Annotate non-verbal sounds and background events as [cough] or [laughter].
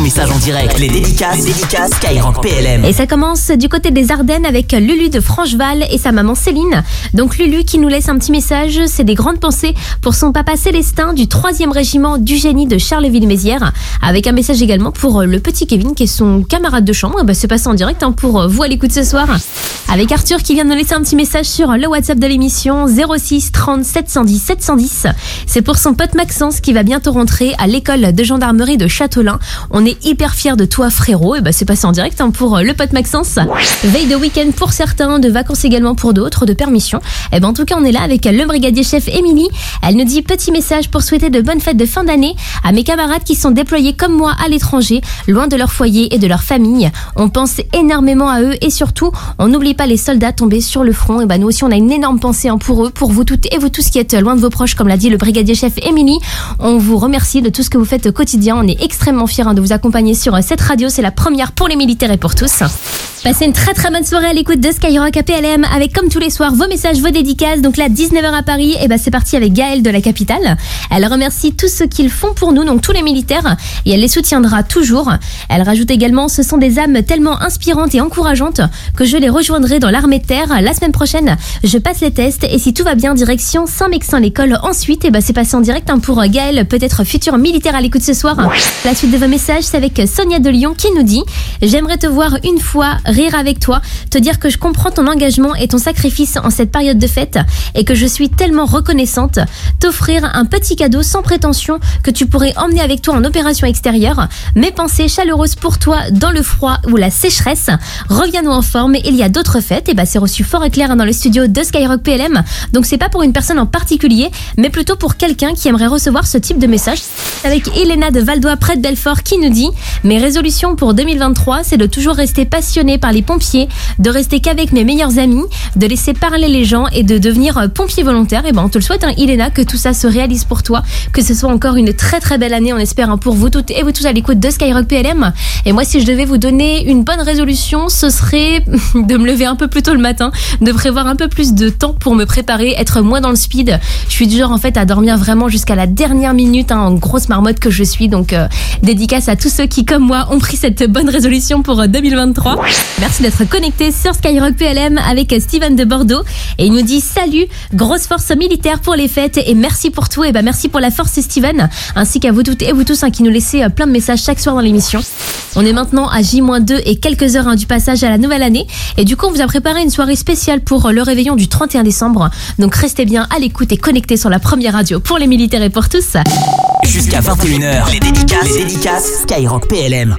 message en direct. Les dédicaces, les dédicaces PLM. Et ça commence du côté des Ardennes avec Lulu de Francheval et sa maman Céline. Donc Lulu qui nous laisse un petit message, c'est des grandes pensées pour son papa Célestin du 3e régiment du génie de Charleville-Mézières. Avec un message également pour le petit Kevin qui est son camarade de chambre. Bah, c'est passé en direct hein, pour vous à l'écoute ce soir. Avec Arthur qui vient de nous laisser un petit message sur le WhatsApp de l'émission 06 30 710 710. C'est pour son pote Maxence qui va bientôt rentrer à l'école de gendarmerie de Châtelain. On est hyper fiers de toi frérot. Et bah c'est passé en direct hein, pour le pote Maxence. Veille de week-end pour certains, de vacances également pour d'autres, de permission. Et ben en tout cas on est là avec le brigadier chef Émilie. Elle nous dit petit message pour souhaiter de bonnes fêtes de fin d'année à mes camarades qui sont déployés comme moi à l'étranger, loin de leur foyer et de leur famille. On pense énormément à eux et surtout on n'oublie pas les soldats tombés sur le front. Et ben nous aussi on a une énorme pensée hein, pour eux, pour vous toutes et vous tous qui êtes loin de vos proches, comme l'a dit le brigadier chef Émilie. On vous remercie de tout ce que vous faites au quotidien. On est extrêmement fiers hein, de vous accompagner sur euh, cette radio. C'est la première pour les militaires et pour tous. Passez une très très bonne soirée à l'écoute de Skyrock APLM avec comme tous les soirs vos messages, vos dédicaces. Donc là 19h à Paris, et ben c'est parti avec Gaëlle de la capitale. Elle remercie tous ceux qu'ils font pour nous, donc tous les militaires, et elle les soutiendra toujours. Elle rajoute également ce sont des âmes tellement inspirantes et encourageantes que je les rejoindrai dans l'armée de terre la semaine prochaine. Je passe les tests et si tout va bien direction Saint-Mexin l'école ensuite, et ben c'est passé en direct hein, pour Gaëlle, peut-être futur militaire à l'écoute ce soir. La suite de vos messages, c'est avec Sonia de Lyon qui nous dit J'aimerais te voir une fois rire avec toi, te dire que je comprends ton engagement et ton sacrifice en cette période de fête et que je suis tellement reconnaissante, t'offrir un petit cadeau sans prétention que tu pourrais emmener avec toi en opération extérieure, mes pensées chaleureuses pour toi dans le froid ou la sécheresse. Reviens-nous en forme, il y a d'autres fêtes, et bah c'est reçu fort et clair dans le studio de Skyrock PLM, donc c'est pas pour une personne en particulier, mais plutôt pour quelqu'un qui aimerait recevoir ce type de message. Avec Elena de Valdois près de Belfort qui nous dit Mes résolutions pour 2023, c'est de toujours rester passionné par les pompiers, de rester qu'avec mes meilleurs amis, de laisser parler les gens et de devenir euh, pompier volontaire. Et ben on te le souhaite, hein, Iléna, que tout ça se réalise pour toi, que ce soit encore une très très belle année, on espère, hein, pour vous toutes et vous tous à l'écoute de Skyrock PLM. Et moi, si je devais vous donner une bonne résolution, ce serait [laughs] de me lever un peu plus tôt le matin, de prévoir un peu plus de temps pour me préparer, être moins dans le speed. Je suis du genre en fait à dormir vraiment jusqu'à la dernière minute, hein, en grosse marmotte que je suis. Donc euh, dédicace à tous ceux qui, comme moi, ont pris cette bonne résolution pour euh, 2023. Merci d'être connecté sur Skyrock PLM avec Steven de Bordeaux. Et il nous dit salut, grosse force militaire pour les fêtes et merci pour tout. Et ben merci pour la force Steven, ainsi qu'à vous toutes et vous tous hein, qui nous laissez euh, plein de messages chaque soir dans l'émission. On est maintenant à J-2 et quelques heures hein, du passage à la nouvelle année. Et du coup, on vous a préparé une soirée spéciale pour euh, le réveillon du 31 décembre. Donc restez bien à l'écoute et connectés sur la première radio pour les militaires et pour tous. Jusqu'à 21h, les dédicaces, les dédicaces Skyrock PLM.